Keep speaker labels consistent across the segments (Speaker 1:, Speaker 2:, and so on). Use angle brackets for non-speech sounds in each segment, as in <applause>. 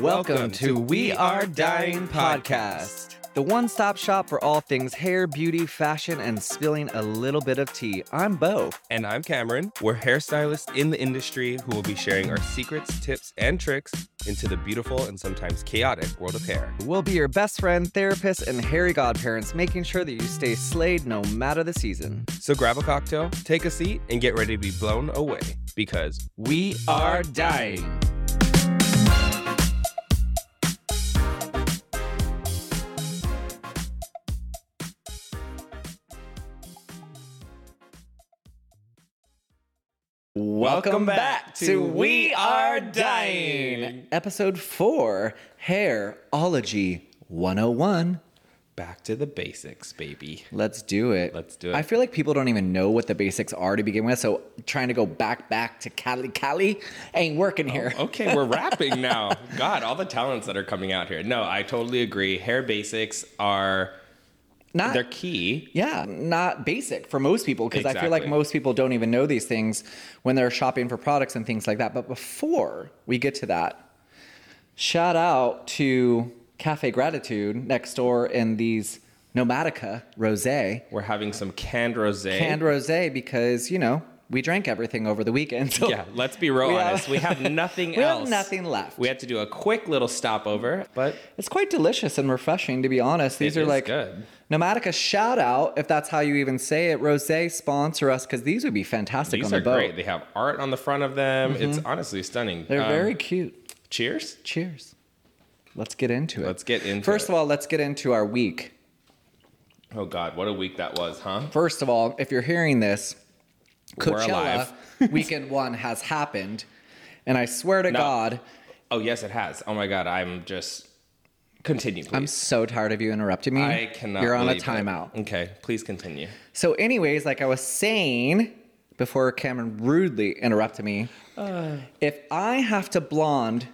Speaker 1: Welcome to We Are Dying Podcast, the one stop shop for all things hair, beauty, fashion, and spilling a little bit of tea. I'm Bo.
Speaker 2: And I'm Cameron. We're hairstylists in the industry who will be sharing our secrets, tips, and tricks into the beautiful and sometimes chaotic world of hair.
Speaker 1: We'll be your best friend, therapist, and hairy godparents, making sure that you stay slayed no matter the season.
Speaker 2: So grab a cocktail, take a seat, and get ready to be blown away because
Speaker 1: we are dying. Welcome back to We Are Dying, episode 4 Hairology 101.
Speaker 2: Back to the basics, baby.
Speaker 1: Let's do it.
Speaker 2: Let's do it.
Speaker 1: I feel like people don't even know what the basics are to begin with, so trying to go back back to Cali Cali ain't working here.
Speaker 2: Oh, okay, we're rapping <laughs> now. God, all the talents that are coming out here. No, I totally agree. Hair basics are
Speaker 1: Not
Speaker 2: they're key.
Speaker 1: yeah, not basic for most people because I feel like most people don't even know these things when they're shopping for products and things like that. But before we get to that, shout out to Cafe Gratitude next door in these nomadica Rosé.
Speaker 2: We're having some canned rosé.
Speaker 1: canned rosé because you know we drank everything over the weekend. <laughs> So
Speaker 2: yeah, let's be real
Speaker 1: We have-
Speaker 2: honest. we have nothing <laughs>
Speaker 1: we
Speaker 2: else.
Speaker 1: have nothing left.
Speaker 2: We had to do a quick little stopover, but
Speaker 1: it's quite delicious and refreshing, to be honest. These are like
Speaker 2: good.
Speaker 1: Nomadica shout out, if that's how you even say it. Rosé sponsor us because these would be fantastic
Speaker 2: these
Speaker 1: on
Speaker 2: are
Speaker 1: the boat.
Speaker 2: great. They have art on the front of them. It's honestly stunning.
Speaker 1: They're
Speaker 2: Um,
Speaker 1: very cute.
Speaker 2: Cheers.
Speaker 1: Cheers. Let's get into it.
Speaker 2: Let's get into
Speaker 1: First
Speaker 2: it.
Speaker 1: of all, let's get into our week.
Speaker 2: Oh God, what a week that was, huh?
Speaker 1: First of all, if you're hearing this,
Speaker 2: We're
Speaker 1: Coachella <laughs> weekend one has happened, and I swear to
Speaker 2: No.
Speaker 1: God,
Speaker 2: Oh yes, it has. Oh my God, I'm just continue, please.
Speaker 1: I'm so tired of you interrupting me.
Speaker 2: I cannot.
Speaker 1: You're on a
Speaker 2: believe it.
Speaker 1: timeout.
Speaker 2: Okay, please continue.
Speaker 1: So, anyways, like I was saying before Cameron rudely interrupted me,
Speaker 2: Uh.
Speaker 1: if I have to blonde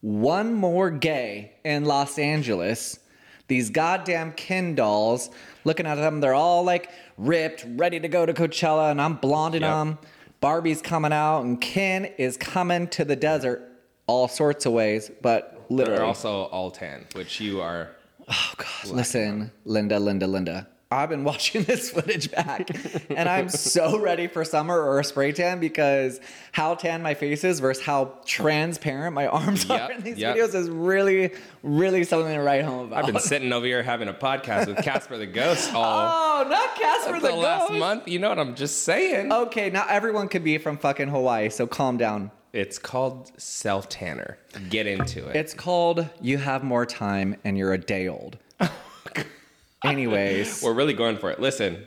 Speaker 1: one more gay in Los Angeles, these goddamn Ken dolls, looking at them, they're all like ripped, ready to go to Coachella, and I'm blonding
Speaker 2: Yep.
Speaker 1: them. Barbie's coming out, and Ken is coming to the desert all sorts of ways, but literally.
Speaker 2: They're also all tan, which you are.
Speaker 1: Oh God! Listen, Linda, Linda, Linda. I've been <laughs> watching this footage back, and I'm so ready for summer or a spray tan because how tan my face is versus how transparent my arms
Speaker 2: Yep,
Speaker 1: are in these
Speaker 2: yep.
Speaker 1: videos is really, really something to write home about.
Speaker 2: I've been sitting over here having a podcast with Casper the Ghost <laughs> all
Speaker 1: oh, not Casper
Speaker 2: the, Ghost.
Speaker 1: the,
Speaker 2: last month. You know what I'm just saying?
Speaker 1: Okay, not everyone could be from fucking Hawaii, so calm down.
Speaker 2: It's called self tanner. Get into it.
Speaker 1: It's called "You Have More Time and You're a Day Old." <laughs> Anyways,
Speaker 2: We're really going for it. Listen,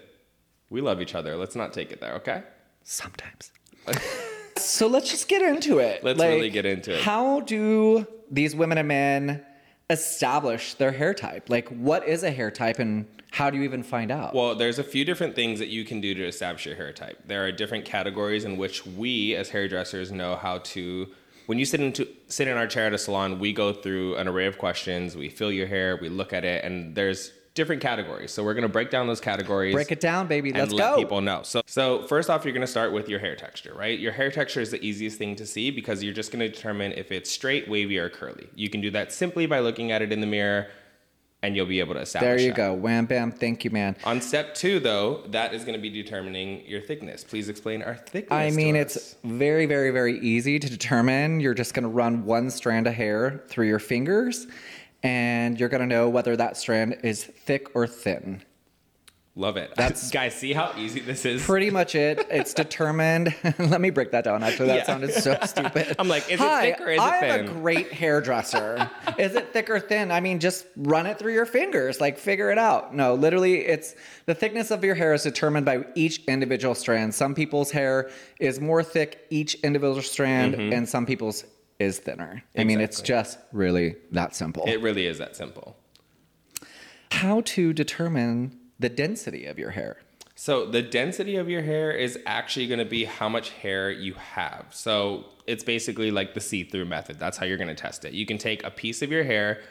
Speaker 2: we love each other. Let's not take it there, okay?
Speaker 1: Sometimes. <laughs> so let's just get into it.
Speaker 2: Let's really get into it.
Speaker 1: How do these women and men establish their hair type? Like, what is a hair type and how do you even find out?
Speaker 2: Well, there's a few different things that you can do to establish your hair type. There are different categories in which we, as hairdressers, know how to. When you sit into sit in our chair at a salon, we go through an array of questions. We feel your hair, we look at it, and there's different categories. So we're gonna break down those categories.
Speaker 1: Break it down, baby. Let's
Speaker 2: let
Speaker 1: go.
Speaker 2: people know. So, so first off, you're going to start with your hair texture, right? Your hair texture is the easiest thing to see because you're just going to determine if it's straight, wavy, or curly. You can do that simply by looking at it in the mirror, and you'll be able to establish.
Speaker 1: there you
Speaker 2: that.
Speaker 1: go. Wham bam. Thank you, man.
Speaker 2: On step two, though, that is going to be determining your thickness. Please explain our thickness.
Speaker 1: I
Speaker 2: to
Speaker 1: mean, it's very, very, very easy to determine. You're just going to run one strand of hair through your fingers, and you're going to know whether that strand is thick or thin.
Speaker 2: love it. <laughs>
Speaker 1: that's-
Speaker 2: guys. See how easy this is.
Speaker 1: Pretty much it. It's <laughs> determined. <laughs> Let me break that down. Actually, that
Speaker 2: Yeah.
Speaker 1: sounded so stupid.
Speaker 2: I'm like, is it
Speaker 1: Hi,
Speaker 2: thick or is it
Speaker 1: I'm a great hairdresser. is it thick or thin? I mean, just run it through your fingers. Like, figure it out. No, literally, it's the thickness of your hair is determined by each individual strand. Some people's hair is more thick each individual strand, mm-hmm. and some people's is thinner. I mean, it's. Just really that simple.
Speaker 2: It really is that simple.
Speaker 1: How to determine the density of your hair?
Speaker 2: So the density of your hair is actually going to be how much hair you have. So it's basically like the see-through method. That's how you're going to test it. You can take a piece of your hair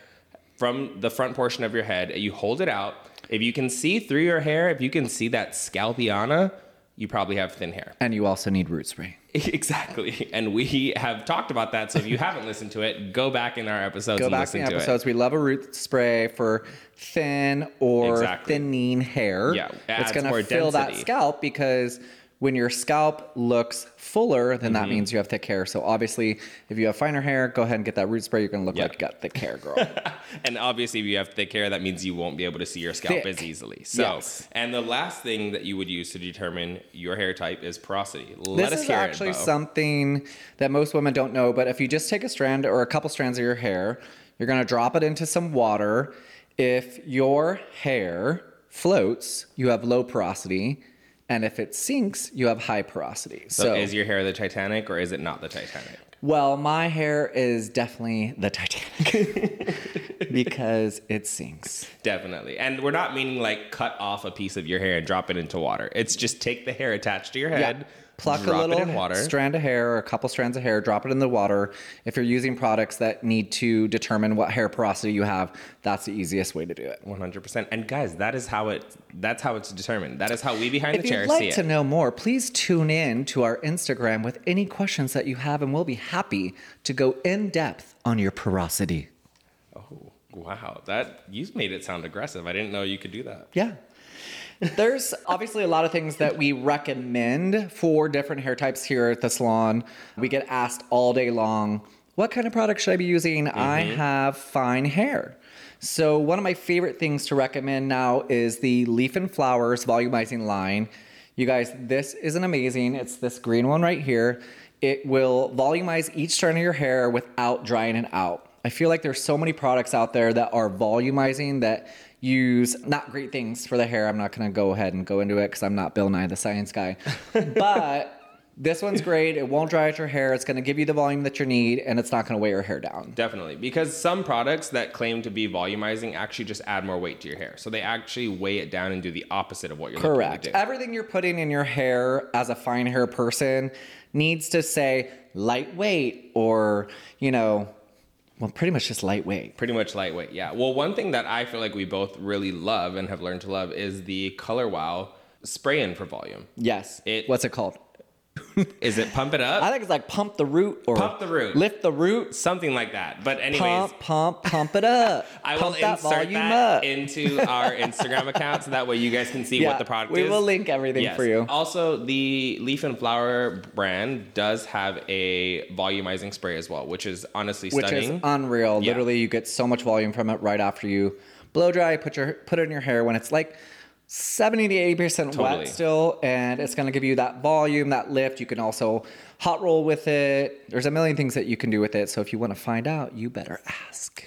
Speaker 2: from the front portion of your head, you hold it out. If you can see through your hair, if you can see that scalpiana, you probably have thin hair.
Speaker 1: And you also need root spray. <laughs>
Speaker 2: Exactly. And we have talked about that. So if you haven't listened to it, go back in our episodes
Speaker 1: Go
Speaker 2: and
Speaker 1: back
Speaker 2: listen
Speaker 1: in the
Speaker 2: to
Speaker 1: episodes. We love a root spray for thin or
Speaker 2: Exactly.
Speaker 1: thinning hair.
Speaker 2: Yeah,
Speaker 1: it's going to fill that scalp because when your scalp looks fuller, then
Speaker 2: Mm-hmm.
Speaker 1: that means you have thick hair. So obviously, if you have finer hair, go ahead and get that root spray. You're going to look
Speaker 2: Yeah.
Speaker 1: like you got thick hair, girl. <laughs>
Speaker 2: And obviously, if you have thick hair, that means you won't be able to see your scalp
Speaker 1: Thick.
Speaker 2: as easily. So,
Speaker 1: Yes.
Speaker 2: and the last thing that you would use to determine your hair type is porosity. Let
Speaker 1: this
Speaker 2: us
Speaker 1: is
Speaker 2: hear
Speaker 1: actually
Speaker 2: it,
Speaker 1: something that most women don't know, but if you just take a strand or a couple strands of your hair, you're going to drop it into some water. If your hair floats, you have low porosity. And if it sinks, you have high porosity.
Speaker 2: So,
Speaker 1: So,
Speaker 2: is your hair the Titanic or is it not the Titanic?
Speaker 1: well, my hair is definitely the Titanic <laughs> because it sinks.
Speaker 2: Definitely. And we're not meaning like cut off a piece of your hair and drop it into water. It's just take the hair attached to your head,
Speaker 1: Pluck a little
Speaker 2: it in water.
Speaker 1: strand of hair or a couple strands of hair, drop it in the water. If you're using products that need to determine what hair porosity you have, that's the easiest way to do it.
Speaker 2: 100%. And guys, that is how it that's how it's determined. That is how we behind
Speaker 1: If
Speaker 2: the chair If
Speaker 1: you'd like to know more, please tune in to our Instagram with any questions that you have, and we'll be happy to go in depth on your porosity.
Speaker 2: Oh, wow. That you made it sound aggressive. I didn't know you could do that.
Speaker 1: Yeah. There's obviously a lot of things that we recommend for different hair types here at the salon. We get asked all day long, what kind of product should I be using? I mm-hmm. have fine hair. So, one of my favorite things to recommend now is the Leaf and Flowers volumizing line. You guys, this isn't amazing. It's this green one right here. It will volumize each strand of your hair without drying it out. I feel like there's so many products out there that are volumizing that use not great things for the hair. I'm not going to go ahead and go into it because I'm not Bill Nye the Science Guy. <laughs> but this one's great. It won't dry out your hair. It's going to give you the volume that you need, and it's not going to weigh your hair down.
Speaker 2: Definitely. Because some products that claim to be volumizing actually just add more weight to your hair. So they actually weigh it down and do the opposite of what you're
Speaker 1: Correct. Everything you're putting in your hair as a fine hair person needs to say lightweight or, you know, well, pretty much just lightweight.
Speaker 2: Pretty much lightweight, yeah. Well, one thing that I feel like we both really love and have learned to love is the Color Wow spray in for volume.
Speaker 1: Yes.
Speaker 2: It-
Speaker 1: What's it called?
Speaker 2: Is it pump it up?
Speaker 1: I think it's like pump the root or
Speaker 2: Pump the root.
Speaker 1: lift the root,
Speaker 2: Something like that. But anyways,
Speaker 1: pump, pump, pump it up. <laughs>
Speaker 2: I will
Speaker 1: pump that
Speaker 2: insert that
Speaker 1: up.
Speaker 2: into our Instagram account so that way you guys can see
Speaker 1: Yeah,
Speaker 2: what the product
Speaker 1: we
Speaker 2: is.
Speaker 1: We will link everything
Speaker 2: Yes.
Speaker 1: for you.
Speaker 2: Also, the Leaf and Flower brand does have a volumizing spray as well, which is honestly
Speaker 1: which
Speaker 2: stunning.
Speaker 1: is unreal.
Speaker 2: Yeah.
Speaker 1: Literally, you get so much volume from it right after you blow dry. Put your put it in your hair when it's like seventy to eighty percent
Speaker 2: Totally.
Speaker 1: wet still, and it's going to give you that volume, that lift. You can also hot roll with it. There's a million things that you can do with it. So if you want to find out, you better ask.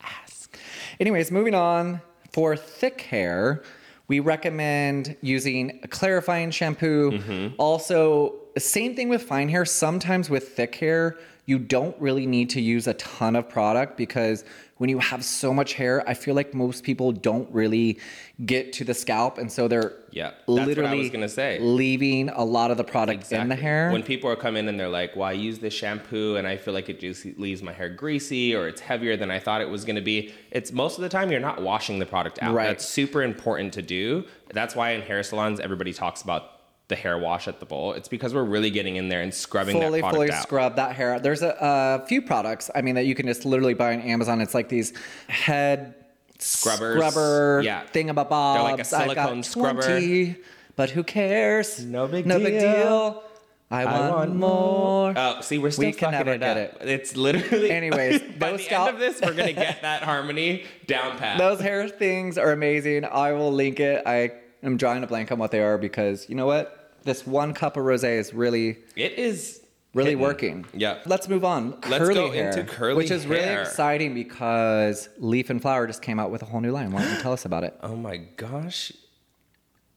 Speaker 1: Ask. Anyways, moving on. For thick hair, we recommend using a clarifying shampoo.
Speaker 2: Mm-hmm.
Speaker 1: Also, same thing with fine hair. Sometimes with thick hair, you don't really need to use a ton of product because when you have so much hair, I feel like most people don't really get to the scalp, and so they're
Speaker 2: Yeah, that's what I
Speaker 1: literally
Speaker 2: was gonna say.
Speaker 1: leaving a lot of the product in the
Speaker 2: Exactly.
Speaker 1: hair.
Speaker 2: When people are coming in and they're like, "Well, I use this shampoo and I feel like it just leaves my hair greasy or it's heavier than I thought it was going to be." It's most of the time you're not washing the product out.
Speaker 1: Right.
Speaker 2: That's super important to do. That's why in hair salons everybody talks about the hair wash at the bowl. It's because we're really getting in there and scrubbing
Speaker 1: fully,
Speaker 2: that product
Speaker 1: fully
Speaker 2: out.
Speaker 1: scrub that hair. There's a, a few products, I mean, that you can just literally buy on Amazon. It's like these head
Speaker 2: Scrubbers.
Speaker 1: scrubber
Speaker 2: Yeah.
Speaker 1: thingamabobs.
Speaker 2: They're like a
Speaker 1: I've
Speaker 2: silicone
Speaker 1: got
Speaker 2: scrubber.
Speaker 1: 20, but who cares?
Speaker 2: No big
Speaker 1: no big
Speaker 2: deal.
Speaker 1: deal. I want,
Speaker 2: want
Speaker 1: more.
Speaker 2: Oh, see, we're still
Speaker 1: We can
Speaker 2: fucking
Speaker 1: never
Speaker 2: it
Speaker 1: get
Speaker 2: up. It's literally.
Speaker 1: Anyways, <laughs>
Speaker 2: by
Speaker 1: those
Speaker 2: the
Speaker 1: scalp-
Speaker 2: end of this, we're gonna get that harmony down pat.
Speaker 1: Those hair things are amazing. I will link it. I am drawing a blank on what they are because you know what? This one cup of rosé is really
Speaker 2: it is
Speaker 1: really
Speaker 2: hitting.
Speaker 1: working.
Speaker 2: Yeah.
Speaker 1: Let's move on.
Speaker 2: Let's
Speaker 1: curly
Speaker 2: go
Speaker 1: hair,
Speaker 2: into curly
Speaker 1: which is really exciting because Leaf and Flower just came out with a whole new line. Why don't you tell us about it?
Speaker 2: Oh my gosh.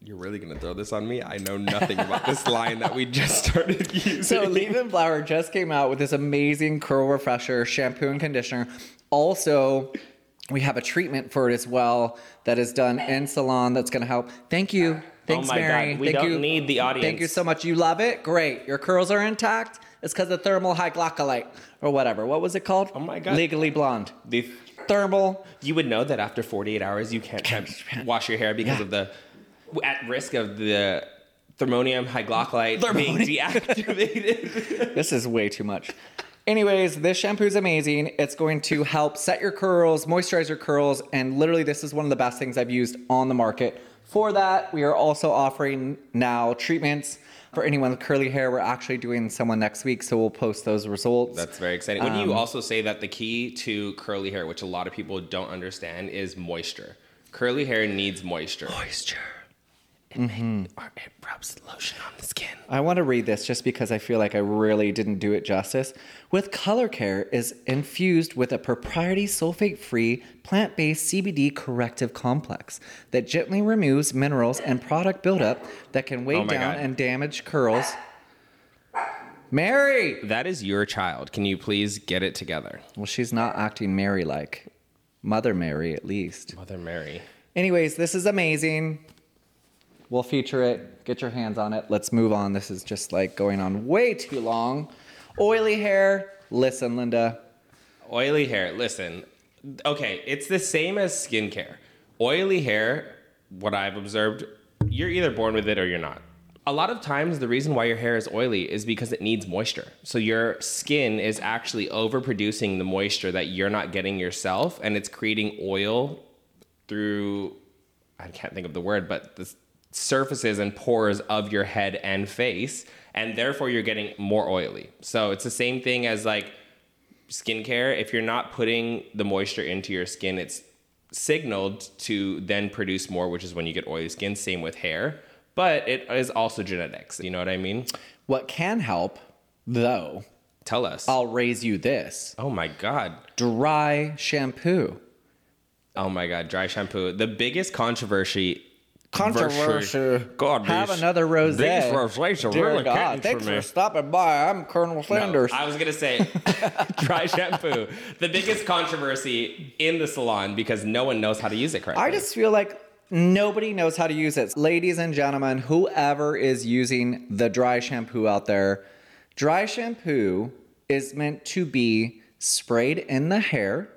Speaker 2: You're really gonna throw this on me? I know nothing about this <laughs> line that we just started using.
Speaker 1: So Leaf and Flower just came out with this amazing curl refresher shampoo and conditioner. Also, we have a treatment for it as well that is done in salon that's going to help. Thank you. Thanks,
Speaker 2: Oh my
Speaker 1: Mary.
Speaker 2: God, we
Speaker 1: Thank
Speaker 2: don't
Speaker 1: you.
Speaker 2: need the audience.
Speaker 1: Thank you so much. You love it? Great. Your curls are intact? It's because of thermal hydrocolate or whatever. What was it called?
Speaker 2: Oh my God.
Speaker 1: Legally blonde.
Speaker 2: The-
Speaker 1: Thermal.
Speaker 2: you would know that after 48 hours you can't <laughs> wash your hair because
Speaker 1: Yeah.
Speaker 2: of the at risk of the thermonium hydrochloride being deactivated. <laughs>
Speaker 1: This is way too much. Anyways, this shampoo is amazing. It's going to help set your curls, moisturize your curls, and literally, this is one of the best things I've used on the market. For that, we are also offering now treatments for anyone with curly hair. We're actually doing someone next week, so we'll post those results.
Speaker 2: That's very exciting. When you
Speaker 1: Um,
Speaker 2: also say that the key to curly hair, which a lot of people don't understand, is moisture. Curly hair needs moisture.
Speaker 1: moisture.
Speaker 2: It, make- mm-hmm. or it rubs lotion on the skin.
Speaker 1: I want to read this just because I feel like I really didn't do it justice. With Color Care is infused with a proprietary sulfate-free plant-based CBD corrective complex that gently removes minerals and product buildup that can weigh
Speaker 2: Oh
Speaker 1: down
Speaker 2: God.
Speaker 1: and damage curls. Mary.
Speaker 2: That is your child. Can you please get it together?
Speaker 1: Well, she's not acting Mary like Mother Mary at least.
Speaker 2: Mother Mary.
Speaker 1: Anyways, this is amazing. We'll feature it. Get your hands on it. Let's move on. This is just like going on way too long. Oily hair. Listen, Linda.
Speaker 2: Oily hair. Listen, okay, it's the same as skincare. Oily hair, what I've observed, you're either born with it or you're not. A lot of times, the reason why your hair is oily is because it needs moisture. So, your skin is actually overproducing the moisture that you're not getting yourself, and it's creating oil through, I can't think of the word, but the surfaces and pores of your head and face, and therefore you're getting more oily. So, it's the same thing as like, skincare, if you're not putting the moisture into your skin, it's signaled to then produce more, which is when you get oily skin. Same with hair, but it is also genetics. You know what I mean?
Speaker 1: What can help, though,
Speaker 2: Tell us.
Speaker 1: I'll raise you this
Speaker 2: oh my God.
Speaker 1: dry shampoo.
Speaker 2: Oh my God. Dry shampoo. The biggest controversy.
Speaker 1: Controversy.
Speaker 2: God,
Speaker 1: Have
Speaker 2: these-
Speaker 1: another rose.
Speaker 2: These rosés are
Speaker 1: Dear
Speaker 2: really
Speaker 1: God, thanks
Speaker 2: me.
Speaker 1: for stopping by. I'm Colonel
Speaker 2: No,
Speaker 1: Sanders.
Speaker 2: I was gonna say <laughs> dry shampoo. The biggest controversy in the salon because no one knows how to use it correctly.
Speaker 1: I just feel like nobody knows how to use it. Ladies and gentlemen, whoever is using the dry shampoo out there, dry shampoo is meant to be sprayed in the hair,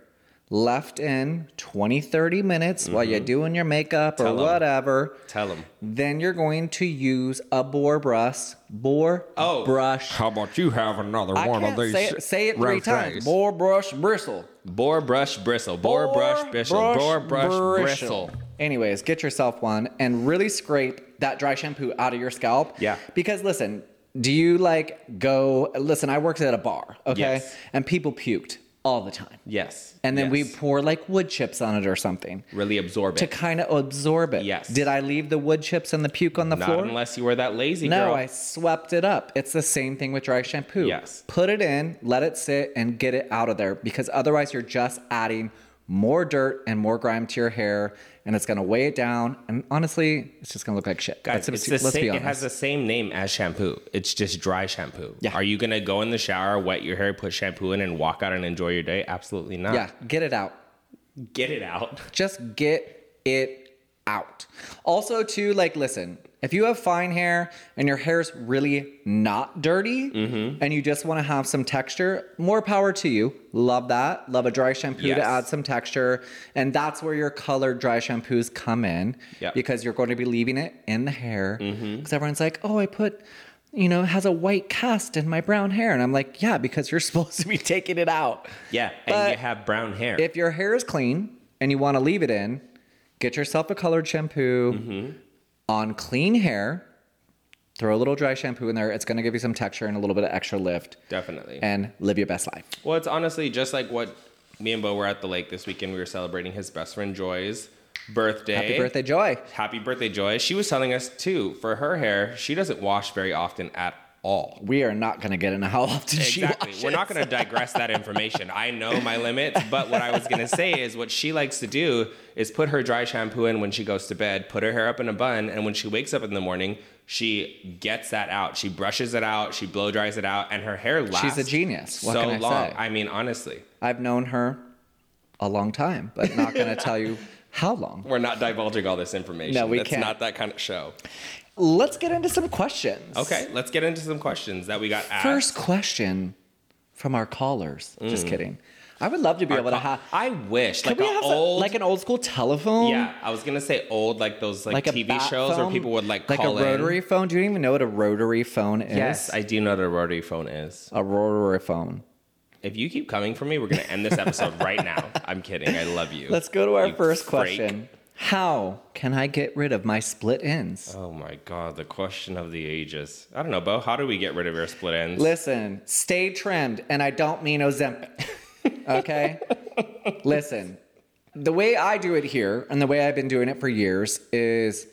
Speaker 1: left in 20, 30 minutes while you're doing your makeup
Speaker 2: Mm-hmm. Tell
Speaker 1: or
Speaker 2: 'em.
Speaker 1: whatever.
Speaker 2: tell them.
Speaker 1: Then you're going to use a boar brush, boar
Speaker 2: Oh.
Speaker 1: brush.
Speaker 3: How about you have another
Speaker 1: I
Speaker 3: one
Speaker 1: can't
Speaker 3: of these?
Speaker 1: say it, say it three
Speaker 3: rosés?
Speaker 1: times. Boar brush bristle.
Speaker 2: Boar brush bristle. Boar, brush bristle. Boar brush bristle.
Speaker 1: Anyways, get yourself one and really scrape that dry shampoo out of your scalp.
Speaker 2: Yeah.
Speaker 1: Because listen, do you like go? Listen, I worked at a bar, okay,
Speaker 2: Yes.
Speaker 1: and people puked all the time,
Speaker 2: Yes.
Speaker 1: and then we pour like wood chips on it or something
Speaker 2: really absorb it.
Speaker 1: to kind of absorb it.
Speaker 2: Yes.
Speaker 1: Did I leave the wood chips and the puke on the
Speaker 2: Not
Speaker 1: floor?
Speaker 2: unless you were that lazy
Speaker 1: No,
Speaker 2: girl.
Speaker 1: I swept it up. It's the same thing with dry shampoo.
Speaker 2: Yes.
Speaker 1: Put it in, let it sit, and get it out of there because otherwise you're just adding more dirt and more grime to your hair and it's gonna weigh it down. And honestly, it's just gonna look like shit.
Speaker 2: Guys,
Speaker 1: Let's- let's
Speaker 2: same,
Speaker 1: be
Speaker 2: it has the same name as shampoo. It's just dry shampoo.
Speaker 1: Yeah.
Speaker 2: Are you gonna go in the shower, wet your hair, put shampoo in, and walk out and enjoy your day? Absolutely not.
Speaker 1: yeah, get it out.
Speaker 2: Get it out.
Speaker 1: Just get it out. Also, too, like, listen, if you have fine hair and your hair's really not dirty
Speaker 2: Mm-hmm.
Speaker 1: and you just want to have some texture, more power to you. Love that. Love a dry shampoo
Speaker 2: Yes.
Speaker 1: to add some texture. And that's where your colored dry shampoos come in
Speaker 2: Yep.
Speaker 1: because you're going to be leaving it in the hair. Because
Speaker 2: Mm-hmm.
Speaker 1: everyone's like, oh, I put. You know, has a white cast in my brown hair. And I'm like, yeah, because you're <laughs> supposed to be taking it out.
Speaker 2: Yeah, and
Speaker 1: But
Speaker 2: you have brown hair.
Speaker 1: If your hair is clean and you want to leave it in, get yourself a colored shampoo
Speaker 2: Mm-hmm.
Speaker 1: On clean hair. Throw a little dry shampoo in there. It's going to give you some texture and a little bit of extra lift.
Speaker 2: Definitely.
Speaker 1: And live your best life.
Speaker 2: well, it's honestly just like what me and Bo were at the lake this weekend. We were celebrating his best friend Joy's birthday.
Speaker 1: Happy birthday, Joy.
Speaker 2: Happy birthday, Joy. She was telling us too, for her hair, she doesn't wash very often at all.
Speaker 1: We are not going to get into how often she
Speaker 2: Exactly. We're not going to digress that information. I know my limits, but what I was going to say is what she likes to do is put her dry shampoo in when she goes to bed, put her hair up in a bun, and when she wakes up in the morning, she gets that out. She brushes it out, she blow dries it out, and her hair lasts.
Speaker 1: She's a genius. What
Speaker 2: so
Speaker 1: can I
Speaker 2: long.
Speaker 1: say?
Speaker 2: I mean, honestly,
Speaker 1: I've known her a long time, but not going <laughs> to tell you how long.
Speaker 2: we're not divulging all this information.
Speaker 1: No, we
Speaker 2: That's
Speaker 1: can't.
Speaker 2: not that kind of show.
Speaker 1: Let's get into some questions.
Speaker 2: Okay, let's get into some questions that we got asked.
Speaker 1: First question from our callers.
Speaker 2: Mm.
Speaker 1: Just kidding. I would love to be
Speaker 2: Our
Speaker 1: able to have.
Speaker 2: I wish
Speaker 1: Can
Speaker 2: like
Speaker 1: we have
Speaker 2: old
Speaker 1: like an old school telephone?
Speaker 2: Yeah, I was gonna say old like those like,
Speaker 1: like
Speaker 2: TV shows where people would like
Speaker 1: like
Speaker 2: call
Speaker 1: a rotary
Speaker 2: in.
Speaker 1: phone. Do you even know what a rotary phone is?
Speaker 2: Yes, I do know what a rotary phone is.
Speaker 1: a rotary phone.
Speaker 2: If you keep coming for me, we're gonna end this episode right now. I'm kidding. I love you.
Speaker 1: Let's go to our
Speaker 2: You
Speaker 1: first
Speaker 2: freak.
Speaker 1: question. How can I get rid of my split ends?
Speaker 2: Oh my god, the question of the ages. I don't know, Bo. How do we get rid of our split ends?
Speaker 1: Listen, stay trimmed, and I don't mean Ozempic. <laughs> Okay? Listen, the way I do it here, and the way I've been doing it for years, is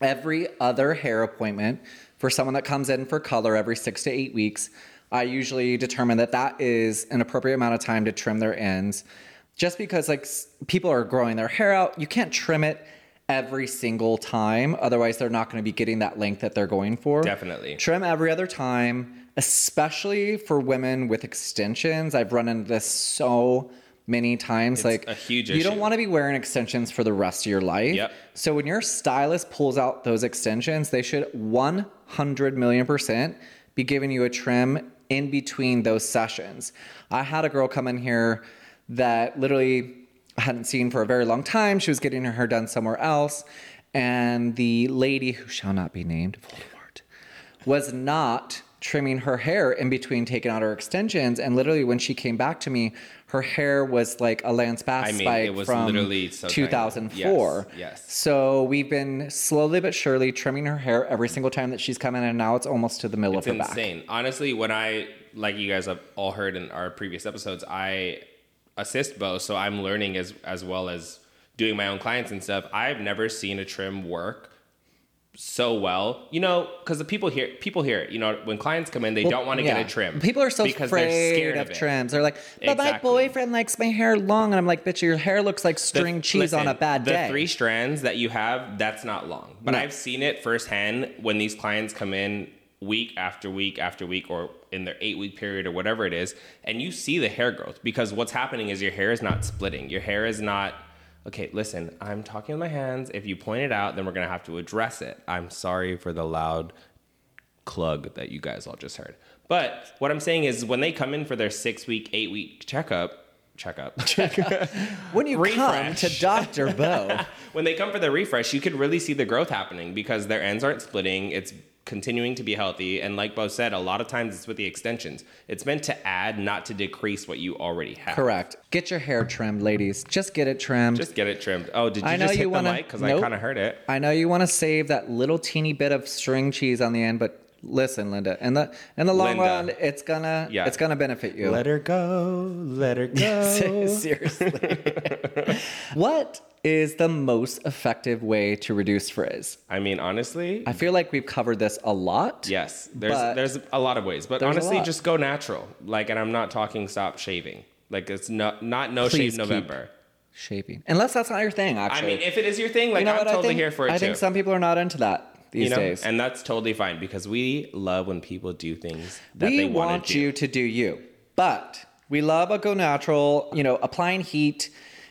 Speaker 1: every other hair appointment for someone that comes in for color every six to eight weeks, I usually determine that that is an appropriate amount of time to trim their ends. Just because like people are growing their hair out, you can't trim it every single time. Otherwise, they're not going to be getting that length that they're going for.
Speaker 2: Definitely.
Speaker 1: Trim every other time, especially for women with extensions. I've run into this so many times. like
Speaker 2: a huge
Speaker 1: You don't want to be wearing extensions for the rest of your life.
Speaker 2: Yep.
Speaker 1: So when your stylist pulls out those extensions, they should 100 million percent be giving you a trim in between those sessions. I had a girl come in here that literally I hadn't seen for a very long time. She was getting her hair done somewhere else. And the lady who shall not be named, Voldemort, was not trimming her hair in between taking out her extensions. And literally, when she came back to me, her hair was like a Lance Bass
Speaker 2: I mean,
Speaker 1: spike
Speaker 2: it was
Speaker 1: from
Speaker 2: literally so tiny.
Speaker 1: 2004.
Speaker 2: Yes, yes.
Speaker 1: So we've been slowly but surely trimming her hair every single time that she's come in, and now it's almost to the middle
Speaker 2: It's
Speaker 1: of her back.
Speaker 2: insane. Honestly, when I like you guys have all heard in our previous episodes, I assist Bo, so I'm learning as as well as doing my own clients and stuff. I've never seen a trim work so well. You know, because the people here, people here, you know, when clients come in, they don't want to
Speaker 1: Yeah.
Speaker 2: get a trim.
Speaker 1: People are so
Speaker 2: because they're
Speaker 1: afraid
Speaker 2: scared
Speaker 1: of,
Speaker 2: it.
Speaker 1: trims. They're like, but my boyfriend likes my hair long, and I'm like, bitch, your hair looks like
Speaker 2: The-
Speaker 1: string cheese on a
Speaker 2: listen,
Speaker 1: bad
Speaker 2: the
Speaker 1: day.
Speaker 2: three strands that you have, that's not long. But
Speaker 1: No.
Speaker 2: I've seen it firsthand when these clients come in week after week after week or in their eight week period or whatever it is, and you see the hair growth because what's happening is your hair is not splitting. Your hair is not. Okay, listen, I'm talking with my hands. If you point it out, then we're gonna have to address it. I'm sorry for the loud clug that you guys all just heard. But what I'm saying is when they come in for their six week, eight week checkup, checkup.
Speaker 1: Checkup, <laughs> when you come
Speaker 2: Refresh.
Speaker 1: to Dr. Bo, <laughs>
Speaker 2: when they come for the refresh, you could really see the growth happening because their ends aren't splitting. It's continuing to be healthy. And like Bo said, a lot of times it's with the extensions. It's meant to add, not to decrease what you already have.
Speaker 1: correct. Get your hair trimmed, ladies. Just get it trimmed.
Speaker 2: Just get it trimmed. Oh, did you
Speaker 1: I know
Speaker 2: just hit
Speaker 1: you wanna-
Speaker 2: the mic? Because
Speaker 1: Nope.
Speaker 2: I kind of heard it.
Speaker 1: I know you want to save that little teeny bit of string cheese on the end, but listen, Linda, in the in the long
Speaker 2: Linda.
Speaker 1: run, it's gonna
Speaker 2: Yeah.
Speaker 1: it's gonna benefit you.
Speaker 2: Let her go. Let her go. <laughs>
Speaker 1: Seriously. <laughs> what is the most effective way to reduce frizz?
Speaker 2: I mean, honestly,
Speaker 1: I feel like we've covered this a lot.
Speaker 2: yes. There's there's a lot of ways, but honestly, just go natural. Like, and I'm not talking stop shaving. Like, it's not not no
Speaker 1: Please
Speaker 2: shave
Speaker 1: keep
Speaker 2: November.
Speaker 1: Shaping. Unless that's not your thing, Actually, I
Speaker 2: mean, if it is your thing, like
Speaker 1: you know
Speaker 2: I'm
Speaker 1: what
Speaker 2: totally
Speaker 1: think?
Speaker 2: here for it
Speaker 1: I
Speaker 2: too.
Speaker 1: think some people are not into that these
Speaker 2: you know,
Speaker 1: days.
Speaker 2: and that's totally fine because we love when people do things that
Speaker 1: we
Speaker 2: they want
Speaker 1: want
Speaker 2: to do.
Speaker 1: you to do you, but we love a go natural. You know, applying heat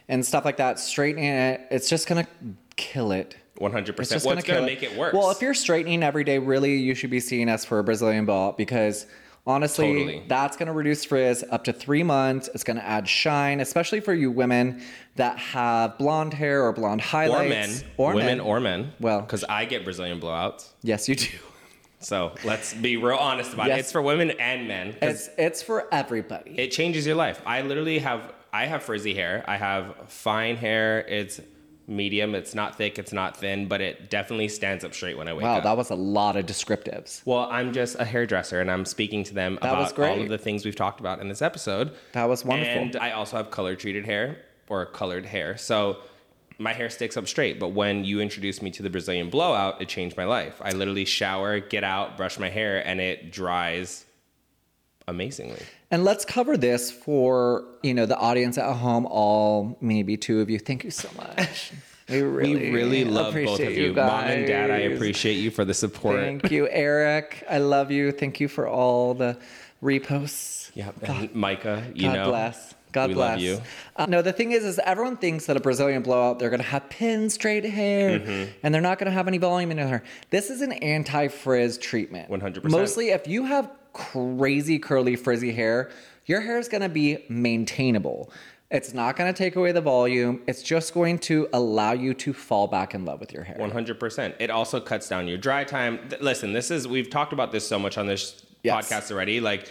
Speaker 1: and stuff like that, straightening it. It's just gonna kill it.
Speaker 2: One hundred
Speaker 1: It's
Speaker 2: percent.
Speaker 1: just
Speaker 2: What's
Speaker 1: gonna
Speaker 2: going to make it worse?
Speaker 1: Well, if you're straightening every day, really, you should be seeing us for a Brazilian ball because honestly,
Speaker 2: Totally.
Speaker 1: that's going to reduce frizz up to three months. It's going to add shine, especially for you women that have blonde hair or blonde highlights.
Speaker 2: or men,
Speaker 1: or
Speaker 2: women,
Speaker 1: men.
Speaker 2: or men.
Speaker 1: Well-
Speaker 2: because I get Brazilian blowouts.
Speaker 1: yes, you do.
Speaker 2: So let's be real honest about
Speaker 1: Yes.
Speaker 2: it. It's for women and men.
Speaker 1: It's it's for everybody.
Speaker 2: it changes your life. I literally have I have frizzy hair. I have fine hair. It's medium. It's not thick. It's not thin, but it definitely stands up straight when I wake
Speaker 1: wow,
Speaker 2: up.
Speaker 1: Wow, that was a lot of descriptives.
Speaker 2: well, I'm just a hairdresser, and I'm speaking to them
Speaker 1: That was
Speaker 2: about all of the things we've talked about in this episode.
Speaker 1: That was wonderful.
Speaker 2: And I also have color treated hair or colored hair. So my hair sticks up straight. But when you introduced me to the Brazilian blowout, it changed my life. I literally shower, get out, brush my hair, and it dries amazingly.
Speaker 1: And let's cover this for you know the audience at home. All maybe two of you. Thank you so much. <laughs> We really,
Speaker 2: we really love both of you. Mom and dad, I appreciate you for the support.
Speaker 1: Thank you, Eric. I love you. Thank you for all the reposts.
Speaker 2: yeah, Micah, you
Speaker 1: God
Speaker 2: know.
Speaker 1: bless. God
Speaker 2: we
Speaker 1: bless.
Speaker 2: love you.
Speaker 1: Uh, no, the thing is, is everyone thinks that a Brazilian blowout, they're going to have pin straight hair
Speaker 2: Mm-hmm.
Speaker 1: and they're not going to have any volume in their hair. This is an anti frizz treatment.
Speaker 2: 100%.
Speaker 1: Mostly, if you have crazy curly frizzy hair, your hair is going to be maintainable. It's not going to take away the volume. It's just going to allow you to fall back in love with your hair.
Speaker 2: 100%. It also cuts down your dry time. Listen, this is, we've talked about this so much on this
Speaker 1: Yes.
Speaker 2: podcast already. Like,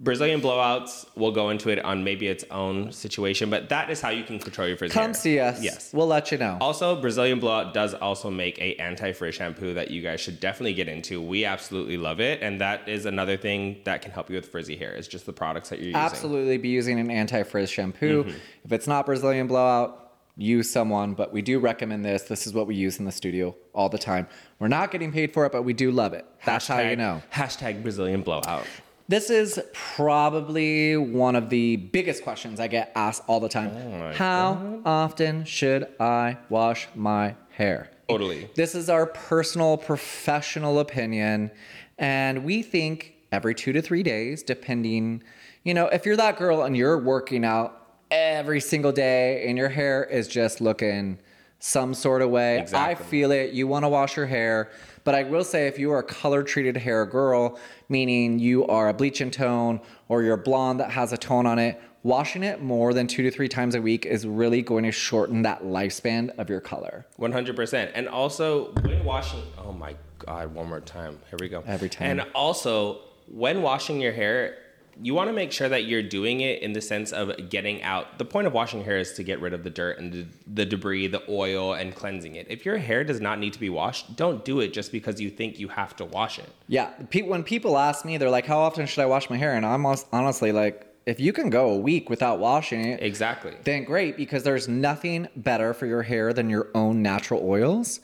Speaker 2: Brazilian blowouts, we'll go into it on maybe its own situation, but that is how you can control your frizzy
Speaker 1: Come
Speaker 2: hair.
Speaker 1: see us.
Speaker 2: Yes.
Speaker 1: We'll let you know.
Speaker 2: Also, Brazilian blowout does also make a anti-frizz shampoo that you guys should definitely get into. We absolutely love it, and that is another thing that can help you with frizzy hair. It's just the products that you're using.
Speaker 1: Absolutely be using an anti frizz shampoo.
Speaker 2: Mm-hmm.
Speaker 1: If it's not Brazilian blowout, use someone, but we do recommend this. This is what we use in the studio all the time. We're not getting paid for it, but we do love it. That's how you know.
Speaker 2: Hashtag Brazilian blowout.
Speaker 1: This is probably one of the biggest questions I get asked all the time.
Speaker 2: Oh
Speaker 1: How often should I wash my hair?
Speaker 2: Totally.
Speaker 1: This is our personal professional opinion. And we think every two to three days, depending, you know, if you're that girl and you're working out every single day and your hair is just looking some sort of way,
Speaker 2: Exactly.
Speaker 1: I feel it. You want to wash your hair. But I will say, if you are a color treated hair girl, meaning you are a bleach and tone or you're blonde that has a tone on it, washing it more than two to three times a week is really going to shorten that lifespan of your color.
Speaker 2: 100%. And also, when washing, oh my God, one more time. Here we go.
Speaker 1: Every time.
Speaker 2: And also, when washing your hair, you want to make sure that you're doing it in the sense of getting out. The point of washing hair is to get rid of the dirt and the, the debris, the oil, and cleansing it. If your hair does not need to be washed, don't do it just because you think you have to wash it.
Speaker 1: Yeah, when people ask me, they're like, "How often should I wash my hair?" And I'm honestly like, if you can go a week without washing it,
Speaker 2: Exactly.
Speaker 1: then great because there's nothing better for your hair than your own natural oils.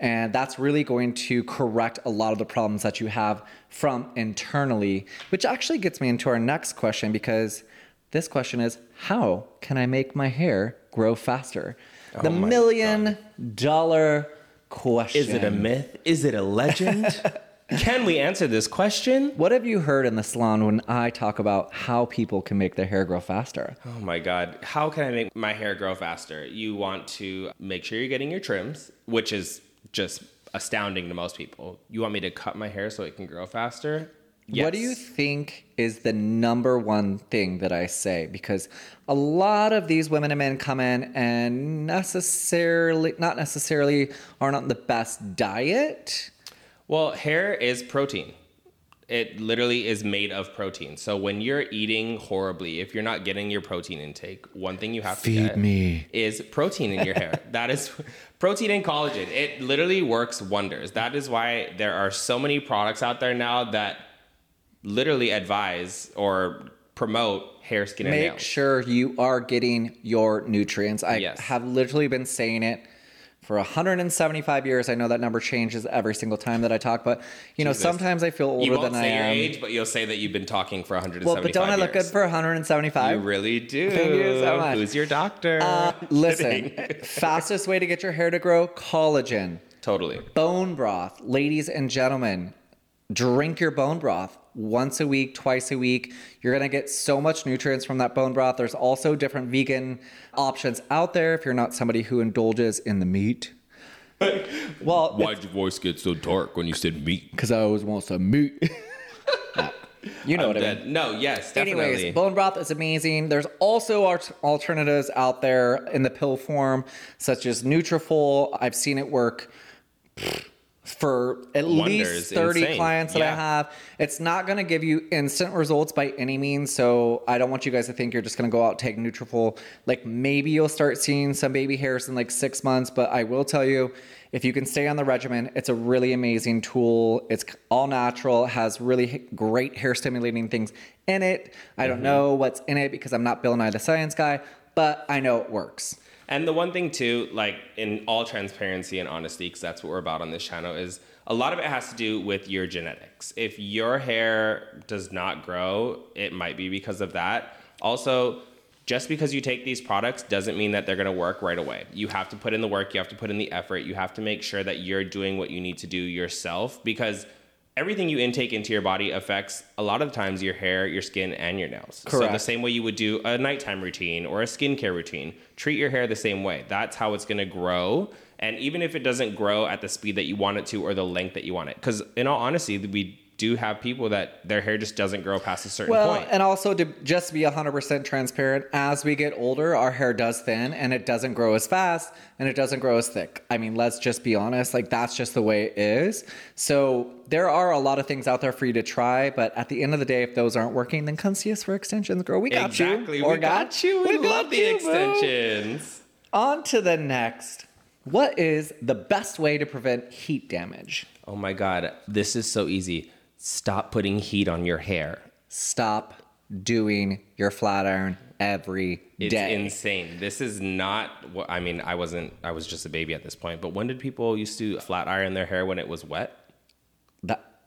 Speaker 1: And that's really going to correct a lot of the problems that you have from internally, which actually gets me into our next question because this question is how can I make my hair grow faster? Oh the
Speaker 2: Oh my
Speaker 1: million dollar question.
Speaker 2: Is it a myth? Is it a legend? <laughs> Can we answer this question?
Speaker 1: What have you heard in the salon when I talk about how people can make their hair grow faster?
Speaker 2: Oh my God. How can I make my hair grow faster? You want to make sure you're getting your trims, which is just astounding to most people. You want me to cut my hair so it can grow faster?
Speaker 1: What do you think is the number one thing that I say? Because a lot of these women and men come in and necessarily, not necessarily, are not the best diet.
Speaker 2: Well, hair is protein. It literally is made of protein. So when you're eating horribly, if you're not getting your protein intake, one thing you have to get
Speaker 1: me.
Speaker 2: is protein in your hair. <laughs> that is protein and collagen. It literally works wonders. That is why there are so many products out there now that literally advise or promote hair, skin, and
Speaker 1: Make
Speaker 2: nails.
Speaker 1: sure you are getting your nutrients. I
Speaker 2: Yes.
Speaker 1: have literally been saying it for 175 years. I know that number changes every single time that I talk, but you know,
Speaker 2: Jesus.
Speaker 1: sometimes I feel older than I
Speaker 2: say your
Speaker 1: am.
Speaker 2: age, but you'll say that you've been talking for 175
Speaker 1: Well, but don't I look good
Speaker 2: years.
Speaker 1: for 175?
Speaker 2: You really do.
Speaker 1: Thank you so much.
Speaker 2: Who's your doctor?
Speaker 1: Uh, listen, <laughs> fastest way to get your hair to grow collagen,
Speaker 2: totally.
Speaker 1: bone broth. Ladies and gentlemen, drink your bone broth once a week, twice a week. You're going to get so much nutrients from that bone broth. There's also different vegan options out there if you're not somebody who indulges in the meat. <laughs> well,
Speaker 2: Why'd your voice get so dark when you said meat?
Speaker 1: because I always want some meat. <laughs> You know
Speaker 2: I'm
Speaker 1: what I mean.
Speaker 2: No, yes, definitely.
Speaker 1: Anyways, bone broth is amazing. There's also alternatives out there in the pill form, such as Nutrafol. I've seen it work for at
Speaker 2: Wonders.
Speaker 1: least 30
Speaker 2: Insane.
Speaker 1: clients that I have. It's not going to give you instant results by any means. So I don't want you guys to think you're just going to go out and take Nutrafol. Like maybe you'll start seeing some baby hairs in like six months, but I will tell you, if you can stay on the regimen, it's a really amazing tool. It's all natural, has really great hair stimulating things in it. I
Speaker 2: Mm-hmm.
Speaker 1: don't know what's in it because I'm not Bill Nye the Science guy, but I know it works.
Speaker 2: And the one thing too, like in all transparency and honesty, because that's what we're about on this channel, is a lot of it has to do with your genetics. If your hair does not grow, it might be because of that. Also, just because you take these products doesn't mean that they're going to work right away. You have to put in the work, you have to put in the effort, you have to make sure that you're doing what you need to do yourself because everything you intake into your body affects a lot of the times your hair, your skin, and your nails. So the same way you would do a nighttime routine or a skincare routine, treat your hair the same way. That's how it's going to grow. And even if it doesn't grow at the speed that you want it to or the length that you want it, because in all honesty, we do have people that their hair just doesn't grow past a certain
Speaker 1: Well,
Speaker 2: point.
Speaker 1: and also to just be 100% transparent, as we get older, our hair does thin and it doesn't grow as fast and it doesn't grow as thick. I mean, let's just be honest, like that's just the way it is. So there are a lot of things out there for you to try, but at the end of the day, if those aren't working, then come see us for extensions, girl. We got you.
Speaker 2: exactly. We got you. We, love the
Speaker 1: you, boo.
Speaker 2: extensions.
Speaker 1: On to the next. What is the best way to prevent heat damage?
Speaker 2: Oh my God. This is so easy. Stop putting heat on your hair.
Speaker 1: Stop doing your flat iron every
Speaker 2: It's
Speaker 1: day.
Speaker 2: insane. This is not what I mean. I wasn't, I was just a baby at this point. But when did people used to flat iron their hair when it was wet?
Speaker 1: That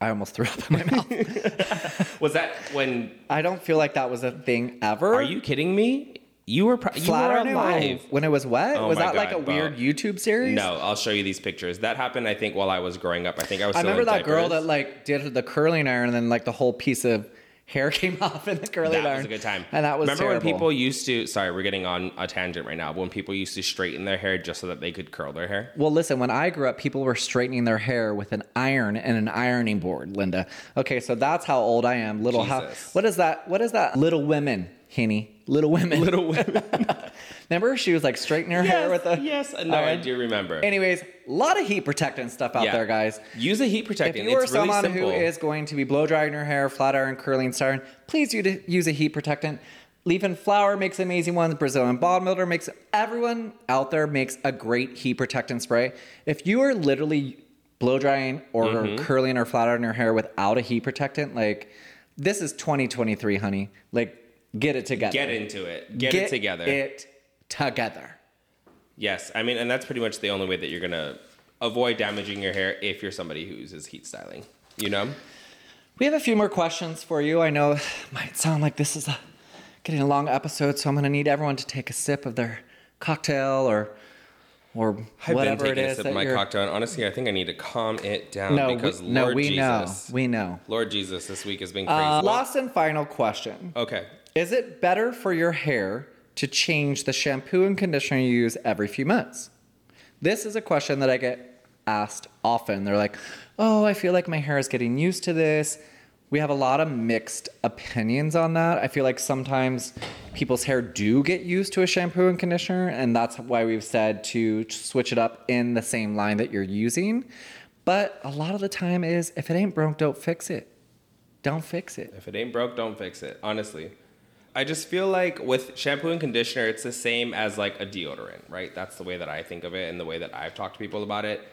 Speaker 1: I almost threw up in my mouth. <laughs>
Speaker 2: Was that when?
Speaker 1: I don't feel like that was a thing ever.
Speaker 2: Are you kidding me? You were, pro- you
Speaker 1: flat
Speaker 2: were
Speaker 1: ironing
Speaker 2: alive.
Speaker 1: when it was wet?
Speaker 2: Oh
Speaker 1: was
Speaker 2: my
Speaker 1: that like a
Speaker 2: God,
Speaker 1: weird YouTube series?
Speaker 2: No, I'll show you these pictures. That happened, I think, while I was growing up. I think I was.
Speaker 1: I remember
Speaker 2: in
Speaker 1: that girl that like did the curling iron and then like the whole piece of hair <laughs> came off in the curling
Speaker 2: That
Speaker 1: iron.
Speaker 2: That was a good time.
Speaker 1: And that was
Speaker 2: Remember when people used to? Sorry, we're getting on a tangent right now. When people used to straighten their hair just so that they could curl their hair.
Speaker 1: Well, listen, when I grew up, people were straightening their hair with an iron and an ironing board, Linda. Okay, so that's how old I am. Little how what is that? What is that? Little women, Henny. Little women.
Speaker 2: Little women. <laughs>
Speaker 1: Remember she was like straightening her hair with a
Speaker 2: yes, no, I do remember.
Speaker 1: Anyways, a lot of heat protectant stuff out
Speaker 2: Yeah.
Speaker 1: there, guys.
Speaker 2: Use a heat protectant.
Speaker 1: If you are
Speaker 2: it's really
Speaker 1: someone
Speaker 2: simple.
Speaker 1: who is going to be blow drying your hair, flat iron, curling, styling, please use use a heat protectant. Leaf and Flower makes amazing ones. Brazilian Bond Builder makes everyone out there makes a great heat protectant spray. If you are literally blow drying or
Speaker 2: Mm-hmm.
Speaker 1: curling or flat ironing your hair without a heat protectant, like this is 2023, honey. Like get it together.
Speaker 2: Get into it. Get, it together.
Speaker 1: It together.
Speaker 2: Yes, I mean, and that's pretty much the only way that you're gonna avoid damaging your hair if you're somebody who uses heat styling. You know.
Speaker 1: We have a few more questions for you. I know it might sound like this is a getting a long episode, so I'm going to need everyone to take a sip of their cocktail or or
Speaker 2: I've
Speaker 1: whatever
Speaker 2: been
Speaker 1: it
Speaker 2: taking a sip of my
Speaker 1: you're.
Speaker 2: cocktail, and honestly, I think I need to calm it down
Speaker 1: no,
Speaker 2: because
Speaker 1: we,
Speaker 2: Lord
Speaker 1: no, we
Speaker 2: Jesus,
Speaker 1: know, we know.
Speaker 2: Lord Jesus, this week has been crazy.
Speaker 1: Uh, last and final question:
Speaker 2: okay,
Speaker 1: Is it better for your hair to change the shampoo and conditioner you use every few months? This is a question that I get asked often. They're like, "Oh, I feel like my hair is getting used to this." We have a lot of mixed opinions on that. I feel like sometimes people's hair do get used to a shampoo and conditioner, and that's why we've said to switch it up in the same line that you're using. But a lot of the time is if it ain't broke, don't fix it. Don't fix it.
Speaker 2: if it ain't broke, don't fix it. Honestly, I just feel like with shampoo and conditioner, it's the same as like a deodorant, right? That's the way that I think of it, and the way that I've talked to people about it.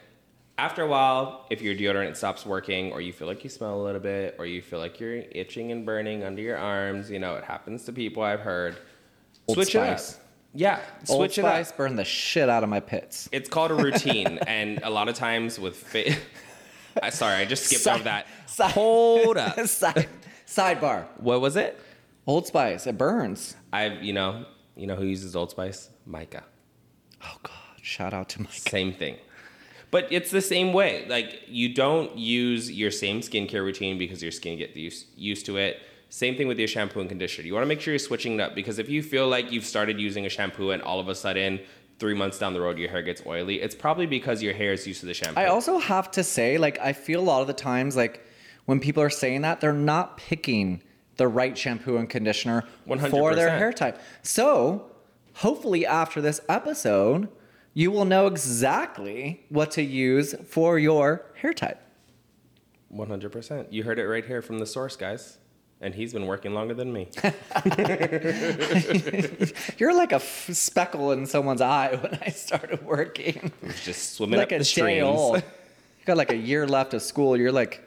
Speaker 2: After a while, if your deodorant stops working, or you feel like you smell a little bit, or you feel like you're itching and burning under your arms, you know, it happens to people. I've heard.
Speaker 1: Old
Speaker 2: switch
Speaker 1: Spice.
Speaker 2: it up. Yeah,
Speaker 1: Old
Speaker 2: switch it up.
Speaker 1: Spice burned the shit out of my pits.
Speaker 2: It's called a routine, <laughs> and a lot of times with fit. I sorry, I just skipped
Speaker 1: Side-
Speaker 2: over that.
Speaker 1: side-
Speaker 2: Hold up. <laughs>
Speaker 1: Side, sidebar.
Speaker 2: What was it?
Speaker 1: Old Spice. It burns.
Speaker 2: I've you know you know who uses Old Spice? Micah.
Speaker 1: Oh God! Shout out to Mike.
Speaker 2: Same thing. But it's the same way. Like you don't use your same skincare routine because your skin gets used, used to it. Same thing with your shampoo and conditioner. You want to make sure you're switching it up because if you feel like you've started using a shampoo and all of a sudden three months down the road your hair gets oily, it's probably because your hair is used to the shampoo.
Speaker 1: I also have to say, like, I feel a lot of the times, like, when people are saying that, they're not picking the right shampoo and conditioner for their hair type. So, hopefully, after this episode, you will know exactly what to use for your hair type.
Speaker 2: 100%. You heard it right here from the source, guys. And he's been working longer than me. <laughs> <laughs>
Speaker 1: You're like a f- speckle in someone's eye <laughs> when I started working.
Speaker 2: Just swimming
Speaker 1: like
Speaker 2: up
Speaker 1: a
Speaker 2: the
Speaker 1: day old. You got like a year left of school. You're like,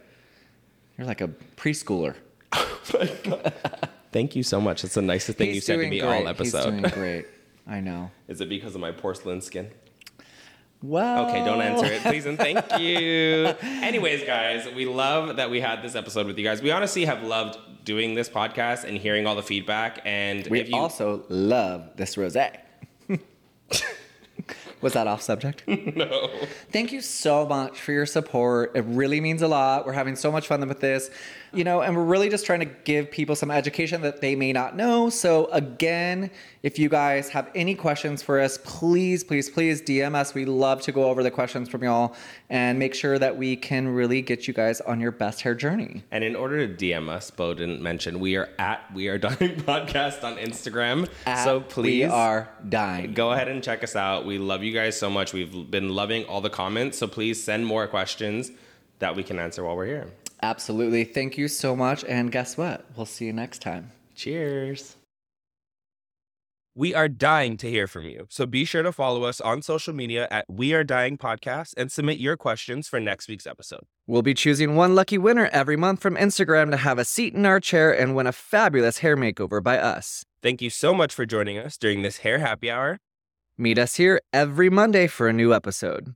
Speaker 1: you're like a preschooler. <laughs>
Speaker 2: Thank you so much. That's the nicest thing you said to
Speaker 1: doing
Speaker 2: me
Speaker 1: great.
Speaker 2: all episode.
Speaker 1: He's doing <laughs> great. I know.
Speaker 2: Is it because of my porcelain skin?
Speaker 1: Well,
Speaker 2: Okay, don't answer it, please and thank <laughs> you. Anyways, guys, we love that we had this episode with you guys. We honestly have loved doing this podcast and hearing all the feedback. And
Speaker 1: We
Speaker 2: if you
Speaker 1: also love this rosé. Was that off subject? <laughs>
Speaker 2: no,
Speaker 1: Thank you so much for your support. It really means a lot. We're having so much fun with this. you know, and we're really just trying to give people some education that they may not know. So, again, if you guys have any questions for us, please, please, please DM us. We love to go over the questions from y'all and make sure that we can really get you guys on your best hair journey.
Speaker 2: And in order to DM us, Bo didn't mention we are at We Are Dying <laughs> Podcast on Instagram.
Speaker 1: At
Speaker 2: so please
Speaker 1: we are dying.
Speaker 2: go ahead and check us out. We love you guys so much. We've been loving all the comments. So please send more questions that we can answer while we're here.
Speaker 1: Absolutely. Thank you so much. And guess what? We'll see you next time.
Speaker 2: Cheers.
Speaker 3: We are dying to hear from you. So be sure to follow us on social media at We Are Dying Podcast and submit your questions for next week's episode.
Speaker 1: We'll be choosing one lucky winner every month from Instagram to have a seat in our chair and win a fabulous hair makeover by us.
Speaker 3: Thank you so much for joining us during this hair happy hour.
Speaker 1: Meet us here every Monday for a new episode.